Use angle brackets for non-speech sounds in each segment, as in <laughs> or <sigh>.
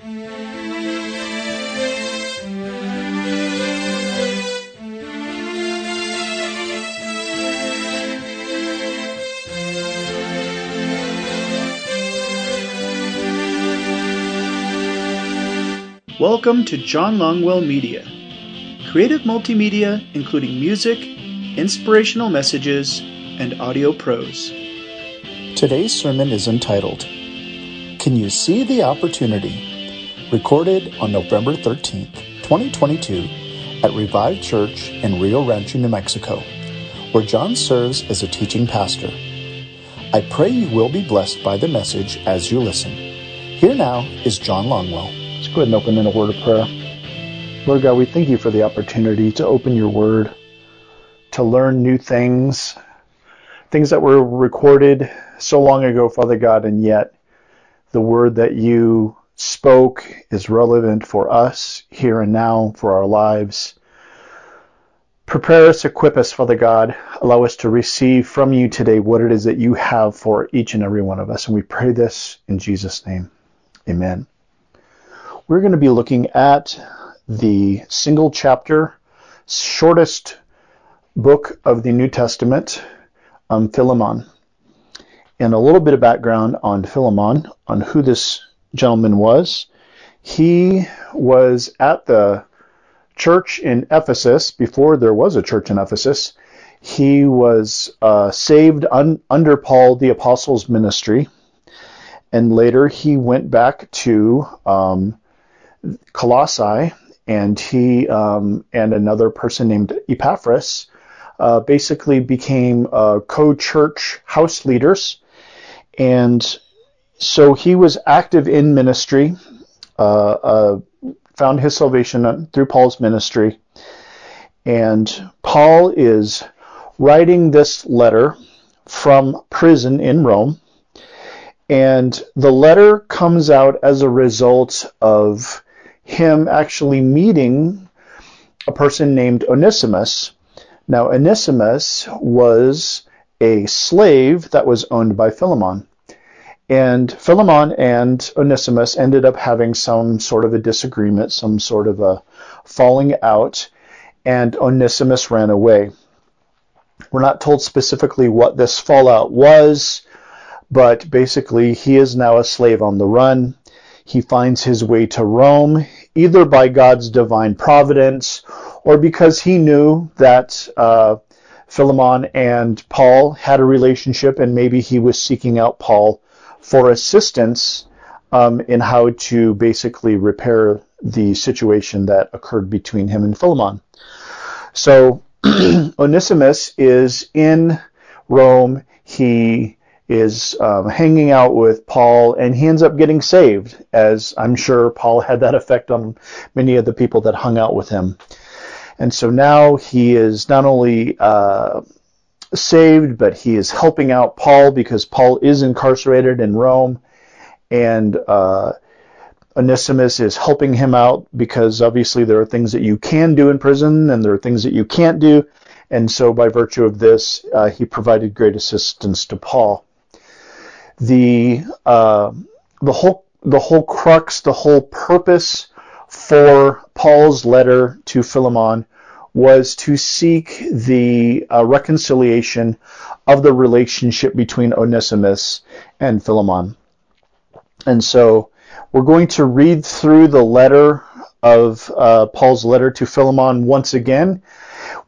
Welcome to John Longwell Media, creative multimedia including music, inspirational messages, and audio prose. Today's sermon is entitled, Can You See the Opportunity? Recorded on November 13th, 2022, at Revived Church in Rio Rancho, New Mexico, where John serves as a teaching pastor. I pray you will be blessed by the message as you listen. Here now is John Longwell. Let's go ahead and open in a word of prayer. Lord God, we thank you for the opportunity to open your word, to learn new things, things that were recorded so long ago, Father God, and yet the word that you spoke is relevant for us here and now, for our lives. Prepare us, equip us, Father God. Allow us to receive from you today what it is that you have for each and every one of us. And we pray this in Jesus' name. Amen. We're going to be looking at the single chapter, shortest book of the New Testament, um, Philemon. And a little bit of background on Philemon, on who this gentleman was. He was at the church in Ephesus before there was a church in Ephesus. He was uh, saved un- under Paul the Apostle's ministry, and later he went back to um, Colossae, and he um, and another person named Epaphras uh, basically became uh, co-church house leaders, and so he was active in ministry. Uh, uh found his salvation through Paul's ministry, and Paul is writing this letter from prison in Rome. And the letter comes out as a result of him actually meeting a person named Onesimus. Now, Onesimus was a slave that was owned by Philemon. And Philemon and Onesimus ended up having some sort of a disagreement, some sort of a falling out, and Onesimus ran away. We're not told specifically what this fallout was, but basically he is now a slave on the run. He finds his way to Rome either by God's divine providence or because he knew that uh, Philemon and Paul had a relationship and maybe he was seeking out Paul for assistance um, in how to basically repair the situation that occurred between him and Philemon. So <clears throat> Onesimus is in Rome. He is um, hanging out with Paul, and he ends up getting saved, as I'm sure Paul had that effect on many of the people that hung out with him. And so now he is not only uh, saved, but he is helping out Paul because Paul is incarcerated in Rome, and uh, Onesimus is helping him out because obviously there are things that you can do in prison and there are things that you can't do. And so, by virtue of this, uh, he provided great assistance to Paul the uh, the whole the whole crux, the whole purpose for Paul's letter to Philemon was to seek the uh, reconciliation of the relationship between Onesimus and Philemon. And so we're going to read through the letter of uh, Paul's letter to Philemon once again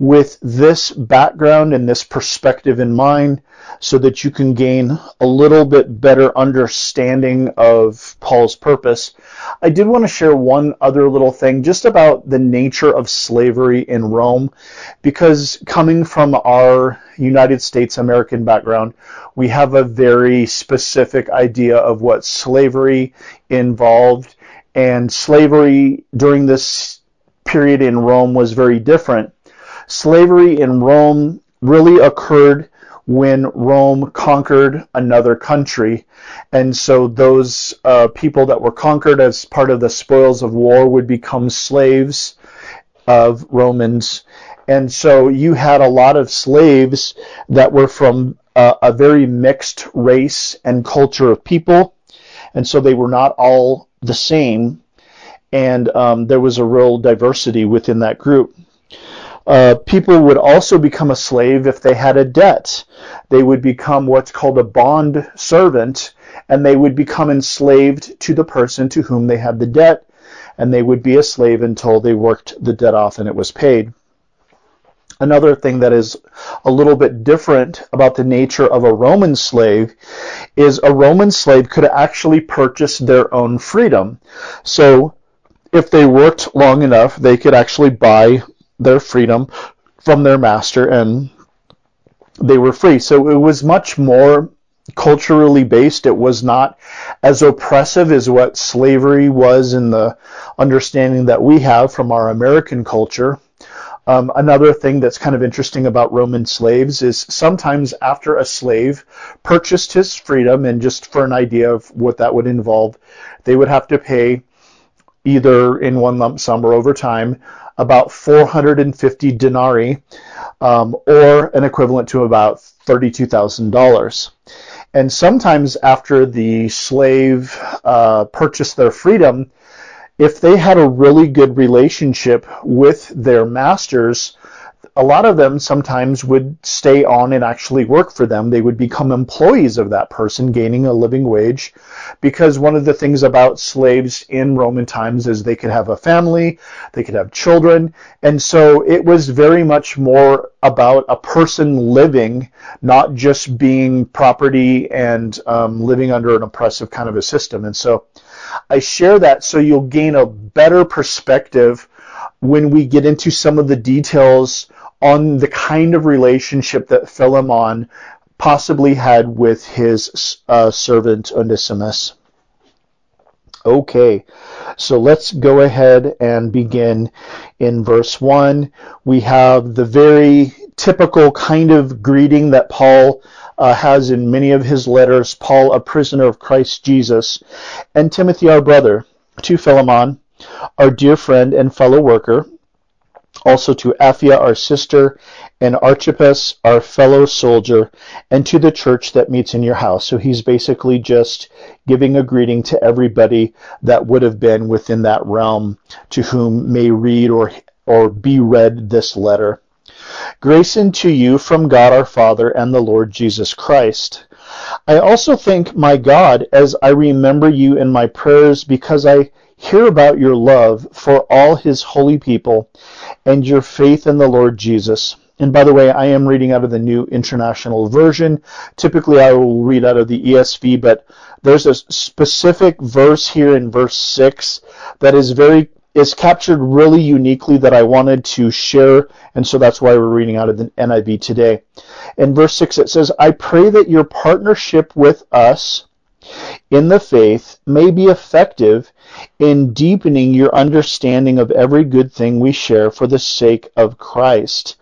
with this background and this perspective in mind so that you can gain a little bit better understanding of Paul's purpose. I did want to share one other little thing just about the nature of slavery in Rome, because coming from our United States American background, we have a very specific idea of what slavery involved, and slavery during this period in Rome was very different. Slavery in Rome really occurred when Rome conquered another country. And so those uh, people that were conquered as part of the spoils of war would become slaves of Romans. And so you had a lot of slaves that were from uh, a very mixed race and culture of people. And so they were not all the same, and um, there was a real diversity within that group. Uh, people would also become a slave if they had a debt. They would become what's called a bond servant, and they would become enslaved to the person to whom they had the debt, and they would be a slave until they worked the debt off and it was paid. Another thing that is a little bit different about the nature of a Roman slave is a Roman slave could actually purchase their own freedom. So if they worked long enough, they could actually buy their freedom from their master and they were free. So it was much more culturally based. It was not as oppressive as what slavery was in the understanding that we have from our American culture. Um, another thing that's kind of interesting about Roman slaves is sometimes after a slave purchased his freedom, and just for an idea of what that would involve, they would have to pay either in one lump sum or over time about 450 denarii, um, or an equivalent to about $32,000. And sometimes after the slave uh, purchased their freedom, if they had a really good relationship with their masters, a lot of them sometimes would stay on and actually work for them. They would become employees of that person, gaining a living wage. Because one of the things about slaves in Roman times is they could have a family, they could have children, and so it was very much more about a person living, not just being property and um, living under an oppressive kind of a system. And so I share that so you'll gain a better perspective when we get into some of the details on the kind of relationship that Philemon possibly had with his uh, servant Onesimus. Okay, so let's go ahead and begin in verse 1. We have the very typical kind of greeting that Paul uh, has in many of his letters, Paul, a prisoner of Christ Jesus, and Timothy, our brother, to Philemon, our dear friend and fellow worker, also to Apphia, our sister, and Archippus, our fellow soldier, and to the church that meets in your house. So he's basically just giving a greeting to everybody that would have been within that realm to whom may read or, or be read this letter. Grace unto you from God our Father and the Lord Jesus Christ. I also thank my God as I remember you in my prayers because I hear about your love for all his holy people and your faith in the Lord Jesus. And by the way, I am reading out of the New International Version. Typically, I will read out of the ESV, but there's a specific verse here in verse 6 that is very is captured really uniquely that I wanted to share, and so that's why we're reading out of the NIV today. In verse 6 it says, I pray that your partnership with us in the faith may be effective in deepening your understanding of every good thing we share for the sake of Christ.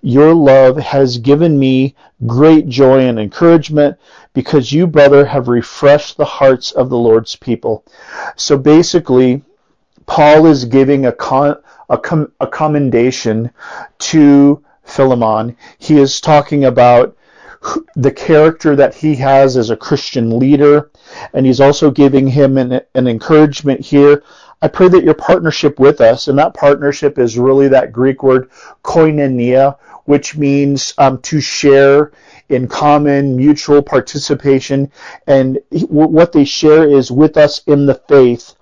Your love has given me great joy and encouragement because you, brother, have refreshed the hearts of the Lord's people. So basically, Paul is giving a, con, a, com, a commendation to Philemon. He is talking about the character that he has as a Christian leader, and he's also giving him an, an encouragement here. I pray that your partnership with us, and that partnership is really that Greek word koinonia, which means um, to share in common, mutual participation, and what they share is with us in the faith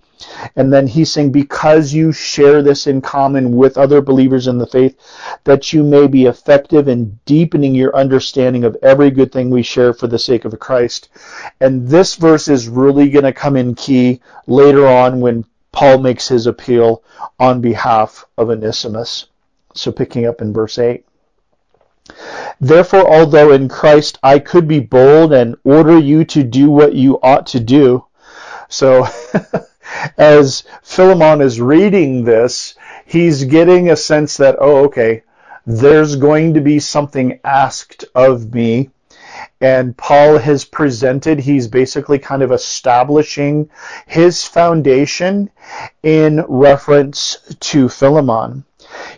and then he's saying, because you share this in common with other believers in the faith, that you may be effective in deepening your understanding of every good thing we share for the sake of Christ. And this verse is really going to come in key later on when Paul makes his appeal on behalf of Onesimus. So picking up in verse 8. Therefore, although in Christ I could be bold and order you to do what you ought to do, so <laughs> as Philemon is reading this, he's getting a sense that, oh, okay, there's going to be something asked of me. And Paul has presented, he's basically kind of establishing his foundation in reference to Philemon.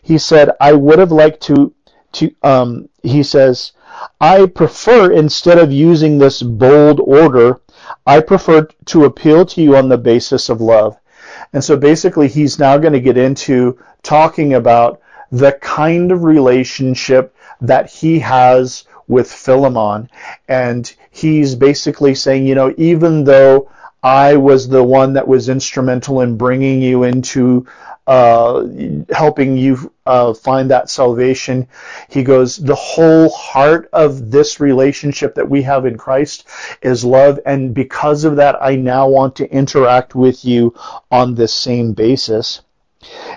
He said, I would have liked to, to, um, he says, I prefer instead of using this bold order, I prefer to appeal to you on the basis of love. And so basically, he's now going to get into talking about the kind of relationship that he has with Philemon. And he's basically saying, you know, even though I was the one that was instrumental in bringing you into uh, helping you uh, find that salvation. He goes, the whole heart of this relationship that we have in Christ is love, and because of that, I now want to interact with you on this same basis.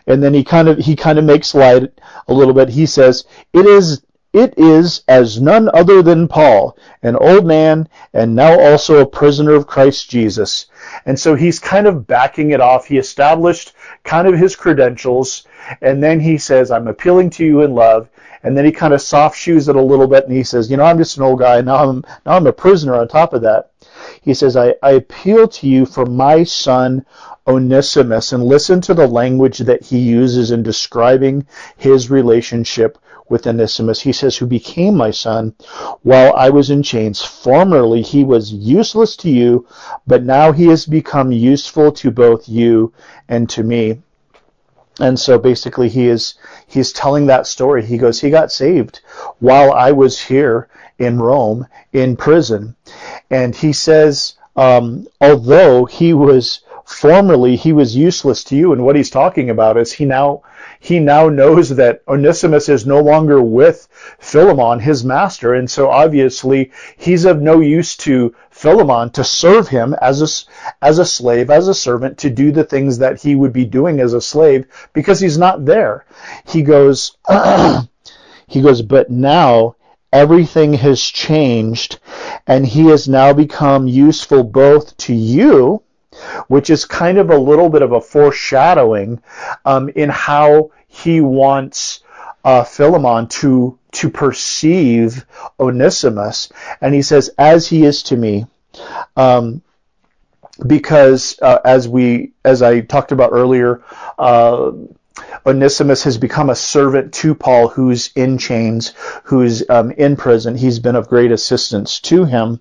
And then he kind of he kind of makes light a little bit. He says, "It is it is as none other than Paul, an old man and now also a prisoner of Christ Jesus. And so he's kind of backing it off. He established kind of his credentials, and then he says, I'm appealing to you in love. And then he kind of soft shoes it a little bit, and he says, You know, I'm just an old guy. Now I'm, now I'm a prisoner on top of that. He says, I, I appeal to you for my son Onesimus, and listen to the language that he uses in describing his relationship with Onesimus. He says, Who became my son while I was in chains. Formerly he was useless to you, but now he has become useful to both you and to me. And so basically he is he's telling that story. He goes, He got saved while I was here in Rome in prison. And he says, um, although he was formerly he was useless to you, and what he's talking about is he now he now knows that Onesimus is no longer with Philemon, his master, and so obviously he's of no use to Philemon to serve him as a, as a slave, as a servant, to do the things that he would be doing as a slave because he's not there. He goes, <clears throat> he goes, but now everything has changed and he has now become useful both to you which is kind of a little bit of a foreshadowing um, in how he wants uh, Philemon to to perceive Onesimus, and he says, "As he is to me." Um, because uh, as we as I talked about earlier, uh, Onesimus has become a servant to Paul who's in chains, who's um, in prison. He's been of great assistance to him.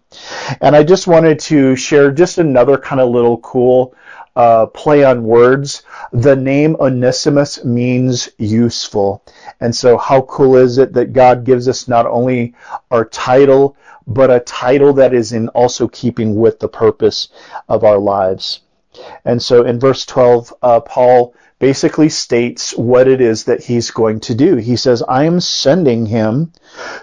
And I just wanted to share just another kind of little cool uh, play on words. The name Onesimus means useful. And so how cool is it that God gives us not only our title, but a title that is in also keeping with the purpose of our lives. And so in verse 12, uh, Paul basically states what it is that he's going to do. He says, I am sending him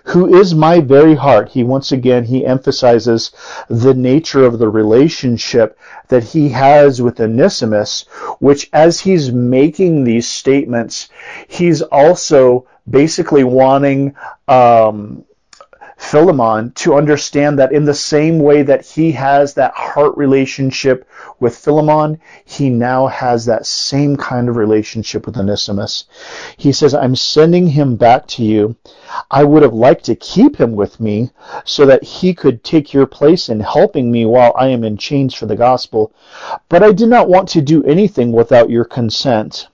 who is my very heart. He once again, he emphasizes the nature of the relationship that he has with Onesimus, which as he's making these statements, he's also basically wanting, um, Philemon to understand that in the same way that he has that heart relationship with Philemon, he now has that same kind of relationship with Onesimus. He says, I'm sending him back to you. I would have liked to keep him with me so that he could take your place in helping me while I am in chains for the gospel. But I did not want to do anything without your consent.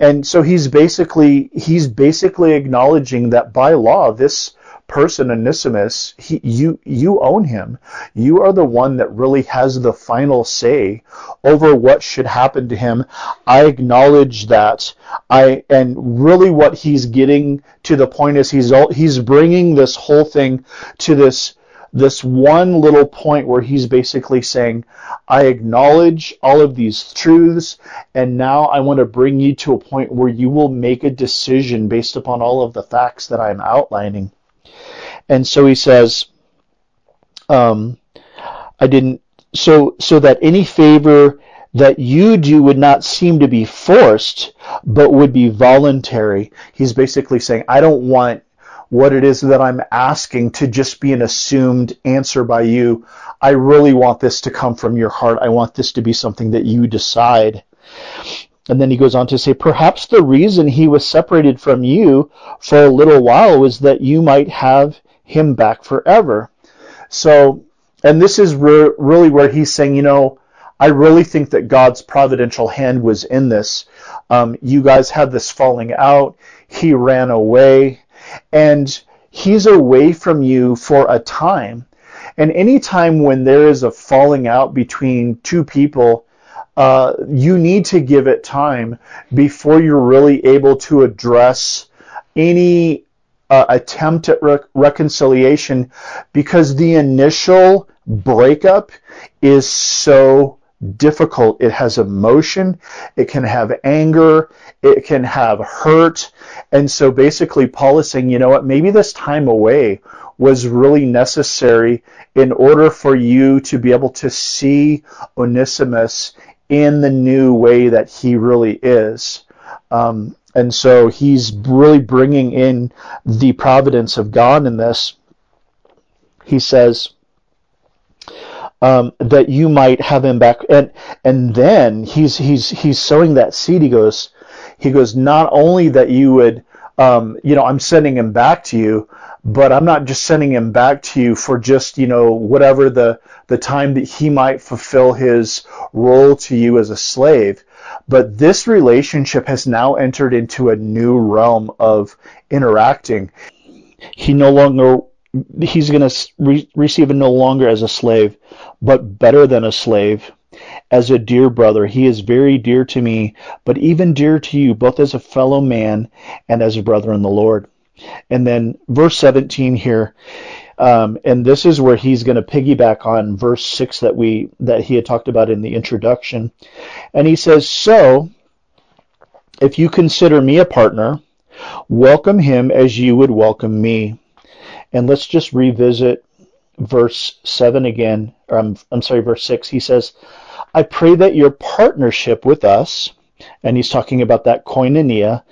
And so he's basically, he's basically acknowledging that by law, this person, Onesimus, he, you, you own him. You are the one that really has the final say over what should happen to him. I acknowledge that. I, and really what he's getting to the point is he's, all, he's bringing this whole thing to this, this one little point where he's basically saying, I acknowledge all of these truths, and now I want to bring you to a point where you will make a decision based upon all of the facts that I'm outlining. And so he says, um, I didn't, so, so that any favor that you do would not seem to be forced, but would be voluntary. He's basically saying, I don't want what it is that I'm asking to just be an assumed answer by you. I really want this to come from your heart. I want this to be something that you decide. And then he goes on to say, perhaps the reason he was separated from you for a little while was that you might have him back forever. So, and this is re- really where he's saying, you know, I really think that God's providential hand was in this. Um, you guys had this falling out. He ran away, and he's away from you for a time. And any time when there is a falling out between two people, uh, you need to give it time before you're really able to address any uh, attempt at re- reconciliation because the initial breakup is so difficult. It has emotion, it can have anger, it can have hurt. And so basically, Paul is saying, you know what, maybe this time away was really necessary in order for you to be able to see Onesimus in the new way that he really is. Um, and so he's really bringing in the providence of God in this. He says, um, that you might have him back. And and then he's he's he's sowing that seed. He goes, he goes, not only that you would, um, you know, I'm sending him back to you, but I'm not just sending him back to you for just you know whatever the the time that he might fulfill his role to you as a slave. But this relationship has now entered into a new realm of interacting. He no longer he's going to re- receive it no longer as a slave, but better than a slave, as a dear brother. He is very dear to me, but even dear to you, both as a fellow man and as a brother in the Lord. And then verse 17 here, um, and this is where he's going to piggyback on verse 6 that we that he had talked about in the introduction. And he says, "So, if you consider me a partner, welcome him as you would welcome me." And let's just revisit verse 7 again. Or I'm, I'm sorry, verse 6. He says, I pray that your partnership with us, and he's talking about that koinonia,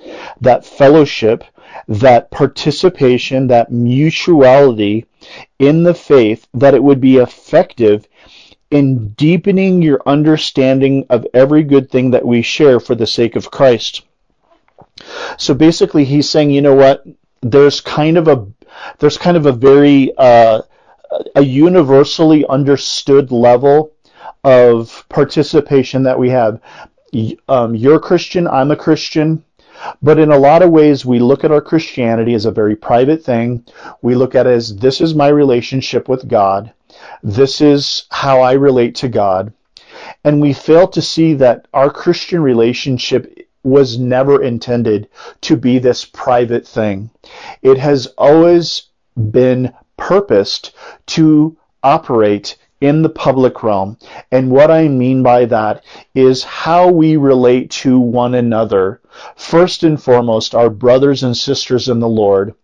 that fellowship, that participation, that mutuality in the faith, that it would be effective in deepening your understanding of every good thing that we share for the sake of Christ. So basically, he's saying, you know what? There's kind of a there's kind of a very uh, a universally understood level of participation that we have. Um, you're a Christian, I'm a Christian, but in a lot of ways, we look at our Christianity as a very private thing. We look at it as this is my relationship with God. This is how I relate to God. And we fail to see that our Christian relationship was never intended to be this private thing. It has always been purposed to operate in the public realm. And what I mean by that is how we relate to one another. First and foremost, our brothers and sisters in the Lord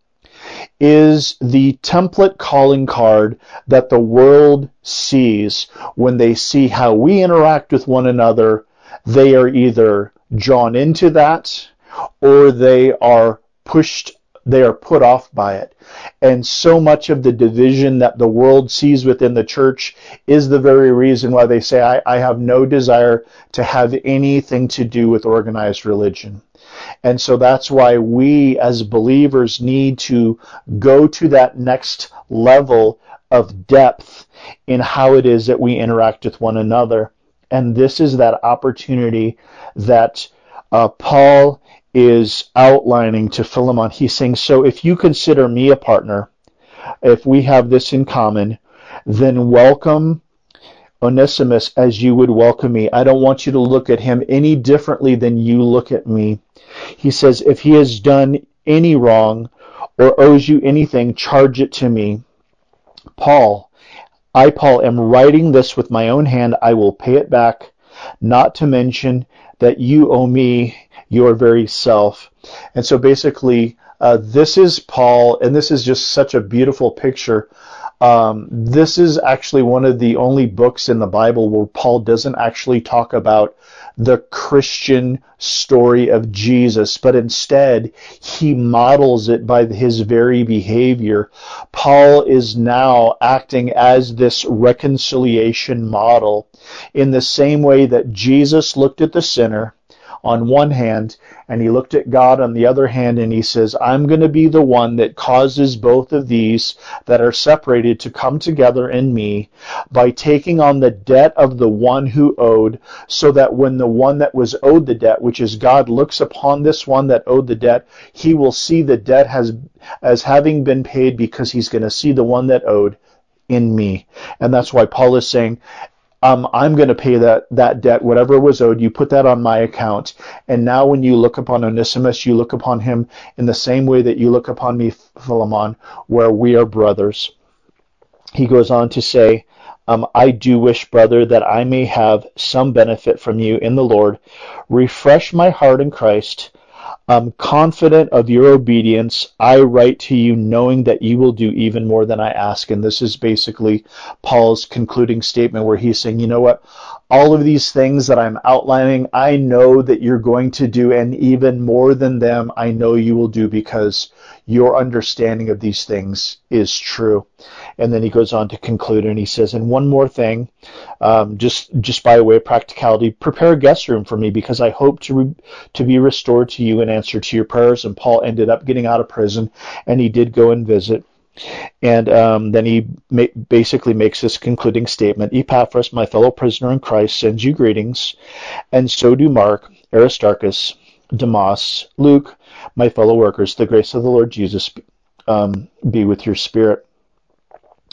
is the template calling card that the world sees when they see how we interact with one another. They are either drawn into that or they are pushed they are put off by it. And so much of the division that the world sees within the church is the very reason why they say, I, I, have no desire to have anything to do with organized religion. And so that's why we as believers need to go to that next level of depth in how it is that we interact with one another. And this is that opportunity that uh, Paul is outlining to Philemon. He's saying, So if you consider me a partner, if we have this in common, then welcome Onesimus as you would welcome me. I don't want you to look at him any differently than you look at me. He says, If he has done any wrong or owes you anything, charge it to me. Paul, I, Paul, am writing this with my own hand. I will pay it back, not to mention that you owe me your very self. And so basically, uh, this is Paul, and this is just such a beautiful picture. Um, this is actually one of the only books in the Bible where Paul doesn't actually talk about the Christian story of Jesus, but instead he models it by his very behavior. Paul is now acting as this reconciliation model in the same way that Jesus looked at the sinner on one hand, and he looked at God on the other hand, and he says, I'm going to be the one that causes both of these that are separated to come together in me by taking on the debt of the one who owed, so that when the one that was owed the debt, which is God, looks upon this one that owed the debt, he will see the debt has as having been paid because he's going to see the one that owed in me. And that's why Paul is saying, um, I'm going to pay that, that debt, whatever was owed, you put that on my account. And now when you look upon Onesimus, you look upon him in the same way that you look upon me, Philemon, where we are brothers. He goes on to say, um, I do wish, brother, that I may have some benefit from you in the Lord. Refresh my heart in Christ um, confident of your obedience, I write to you knowing that you will do even more than I ask. And this is basically Paul's concluding statement where he's saying, you know what? All of these things that I'm outlining, I know that you're going to do, and even more than them, I know you will do because your understanding of these things is true. And then he goes on to conclude and he says, and one more thing, um, just, just by way of practicality, prepare a guest room for me because I hope to, re- to be restored to you in answer to your prayers. And Paul ended up getting out of prison and he did go and visit. And um, then he ma- basically makes this concluding statement Epaphras, my fellow prisoner in Christ, sends you greetings, and so do Mark, Aristarchus, Demas, Luke, my fellow workers, the grace of the Lord Jesus um, be with your spirit.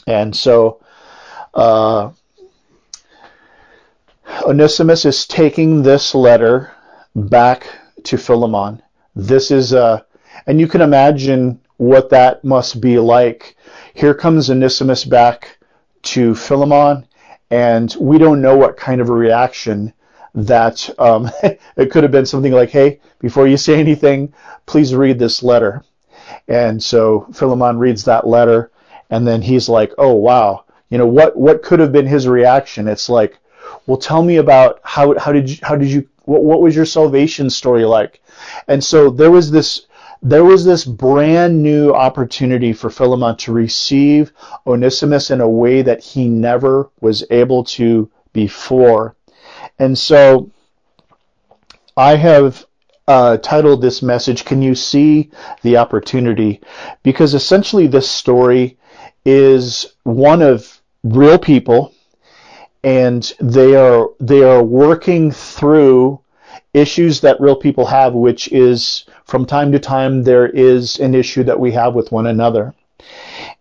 And so, uh, Onesimus is taking this letter back to Philemon. This is, uh, and you can imagine what that must be like. Here comes Onesimus back to Philemon, and we don't know what kind of a reaction that um, <laughs> it could have been something like, hey, before you say anything, please read this letter. And so Philemon reads that letter, and then he's like, oh, wow. You know, what, what could have been his reaction? It's like, well, tell me about how, how did you, how did you, what, what was your salvation story like? And so there was this, there was this brand new opportunity for Philemon to receive Onesimus in a way that he never was able to before. And so I have uh, titled this message, Can You See the Opportunity? Because essentially this story is one of real people and they are they are working through issues that real people have which is from time to time there is an issue that we have with one another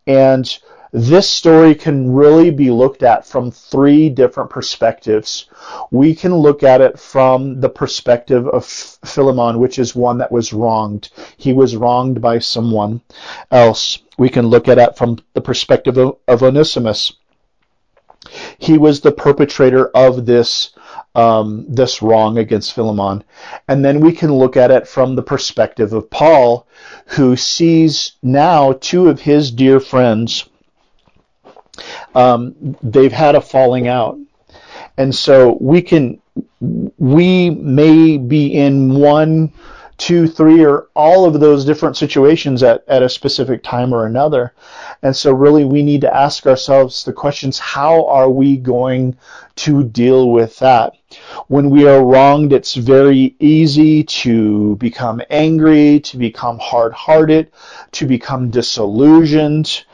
and this story can really be looked at from three different perspectives. We can look at it from the perspective of Philemon, which is one that was wronged. He was wronged by someone else. We can look at it from the perspective of, of Onesimus. He was the perpetrator of this um, this wrong against Philemon. And then we can look at it from the perspective of Paul, who sees now two of his dear friends um, they've had a falling out. And so we can, we may be in one, two, three, or all of those different situations at, at a specific time or another. And so really we need to ask ourselves the questions, how are we going to deal with that? When we are wronged, it's very easy to become angry, to become hard-hearted, to become disillusioned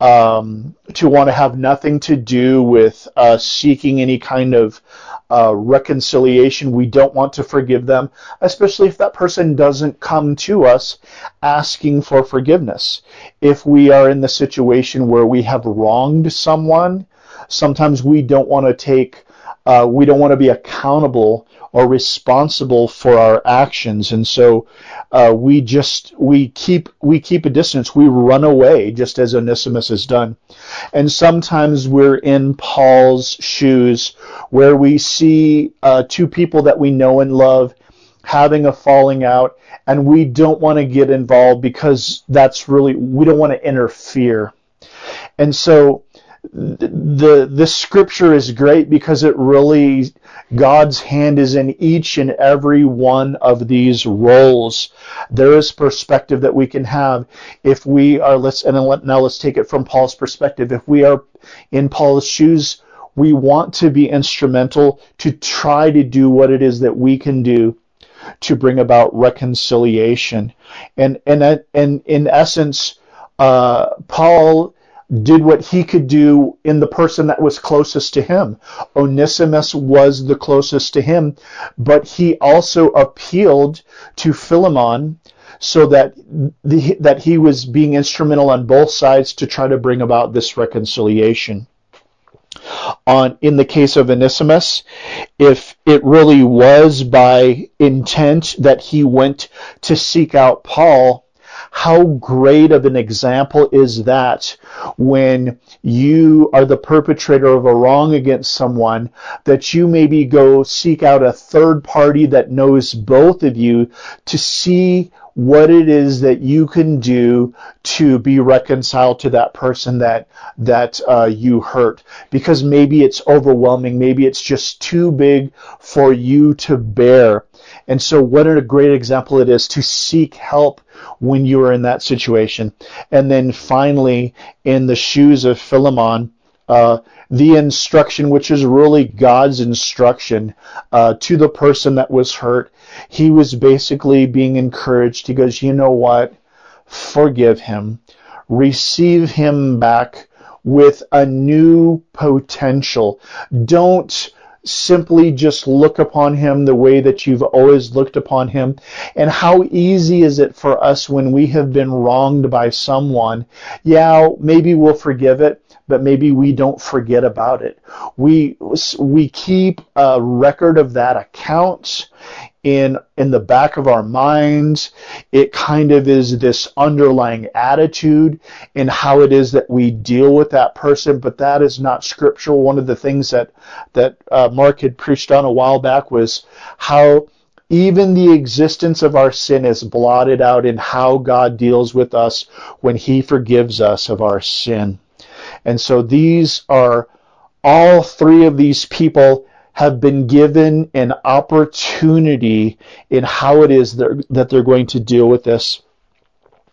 um, to want to have nothing to do with uh, seeking any kind of uh, reconciliation. We don't want to forgive them, especially if that person doesn't come to us asking for forgiveness. If we are in the situation where we have wronged someone, sometimes we don't want to take, uh, we don't want to be accountable or responsible for our actions, and so uh, we just we keep we keep a distance. We run away, just as Onesimus has done. And sometimes we're in Paul's shoes, where we see uh, two people that we know and love having a falling out, and we don't want to get involved because that's really we don't want to interfere. And so the the scripture is great because it really God's hand is in each and every one of these roles. There is perspective that we can have if we are let's and now let's take it from Paul's perspective. If we are in Paul's shoes, we want to be instrumental to try to do what it is that we can do to bring about reconciliation. And and and in essence, uh, Paul did what he could do in the person that was closest to him. Onesimus was the closest to him, but he also appealed to Philemon so that the, that he was being instrumental on both sides to try to bring about this reconciliation. On in the case of Onesimus, if it really was by intent that he went to seek out Paul, how great of an example is that when you are the perpetrator of a wrong against someone that you maybe go seek out a third party that knows both of you to see what it is that you can do to be reconciled to that person that that uh, you hurt. Because maybe it's overwhelming maybe it's just too big for you to bear and so what a great example it is to seek help when you are in that situation and then finally in the shoes of philemon uh, the instruction, which is really God's instruction uh, to the person that was hurt. He was basically being encouraged. He goes, you know what? Forgive him. Receive him back with a new potential. Don't simply just look upon him the way that you've always looked upon him. And how easy is it for us when we have been wronged by someone? Yeah, maybe we'll forgive it, but maybe we don't forget about it. We we keep a record of that account in in the back of our minds. It kind of is this underlying attitude in how it is that we deal with that person, but that is not scriptural. One of the things that that uh, Mark had preached on a while back was how even the existence of our sin is blotted out in how God deals with us when He forgives us of our sin. And so these are all three of these people have been given an opportunity in how it is that they're going to deal with this.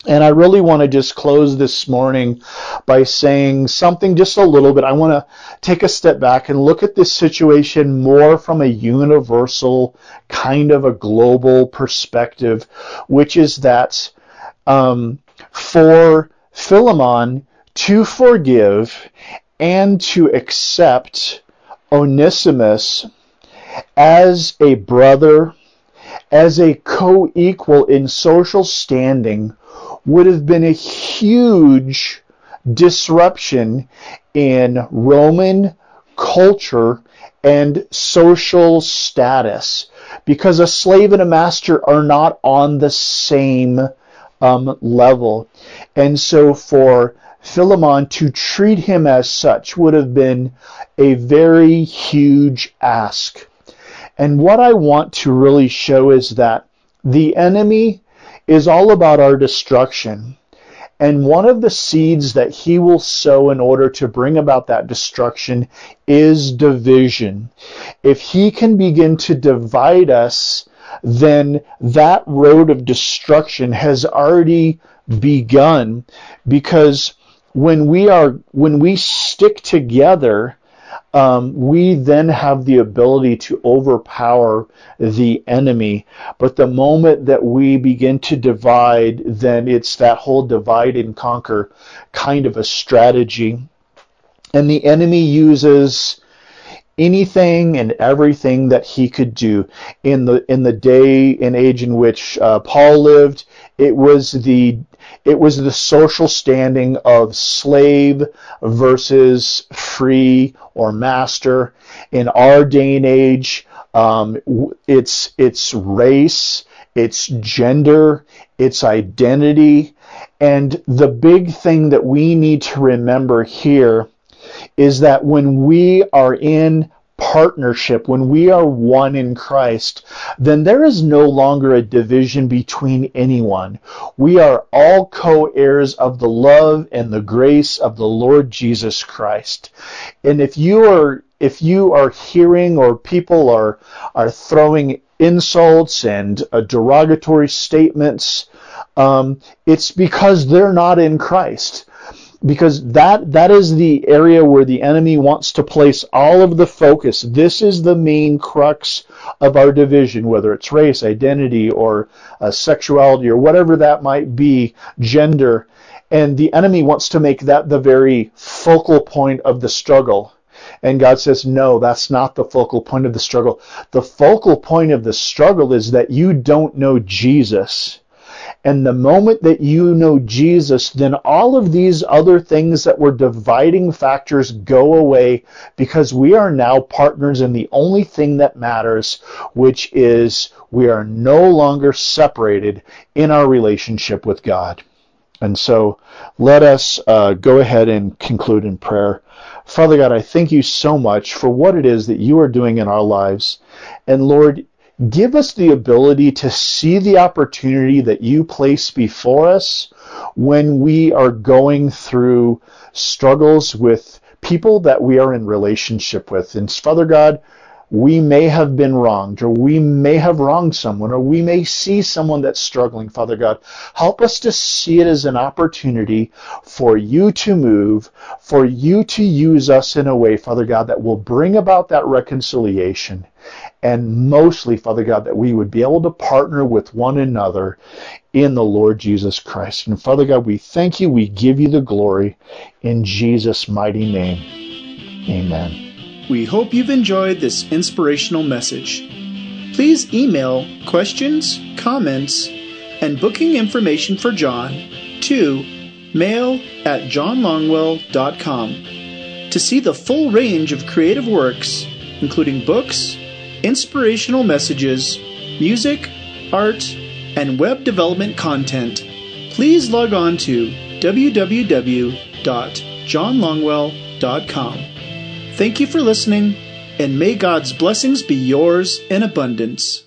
And I really want to just close this morning by saying something just a little bit. I want to take a step back and look at this situation more from a universal, kind of a global perspective, which is that um, for Philemon, to forgive and to accept Onesimus as a brother, as a co equal in social standing, would have been a huge disruption in Roman culture and social status because a slave and a master are not on the same um, level. And so for Philemon to treat him as such would have been a very huge ask. And what I want to really show is that the enemy is all about our destruction. And one of the seeds that he will sow in order to bring about that destruction is division. If he can begin to divide us, then that road of destruction has already begun because when we are when we stick together um, we then have the ability to overpower the enemy. But the moment that we begin to divide, then it's that whole divide and conquer kind of a strategy. And the enemy uses anything and everything that he could do in the in the day and age in which uh, Paul lived. It was the it was the social standing of slave versus free or master. In our day and age, um, it's it's race, it's gender, it's identity, and the big thing that we need to remember here is that when we are in partnership, when we are one in Christ, then there is no longer a division between anyone. We are all co-heirs of the love and the grace of the Lord Jesus Christ. And if you are if you are hearing or people are are throwing insults and uh, derogatory statements, um, it's because they're not in Christ because that that is the area where the enemy wants to place all of the focus. This is the main crux of our division, whether it's race, identity, or uh, sexuality, or whatever that might be, gender. And the enemy wants to make that the very focal point of the struggle. And God says, no, that's not the focal point of the struggle. The focal point of the struggle is that you don't know Jesus And the moment that you know Jesus, then all of these other things that were dividing factors go away because we are now partners in the only thing that matters, which is we are no longer separated in our relationship with God. And so let us uh, go ahead and conclude in prayer. Father God, I thank you so much for what it is that you are doing in our lives. And Lord, give us the ability to see the opportunity that you place before us when we are going through struggles with people that we are in relationship with. And Father God, we may have been wronged, or we may have wronged someone, or we may see someone that's struggling, Father God. Help us to see it as an opportunity for you to move, for you to use us in a way, Father God, that will bring about that reconciliation. And mostly, Father God, that we would be able to partner with one another in the Lord Jesus Christ. And Father God, we thank you. We give you the glory in Jesus' mighty name. Amen. We hope you've enjoyed this inspirational message. Please email questions, comments, and booking information for John to mail at johnlongwell.com to see the full range of creative works, including books, inspirational messages, music, art, and web development content. Please log on to www.johnlongwell.com. Thank you for listening, and may God's blessings be yours in abundance.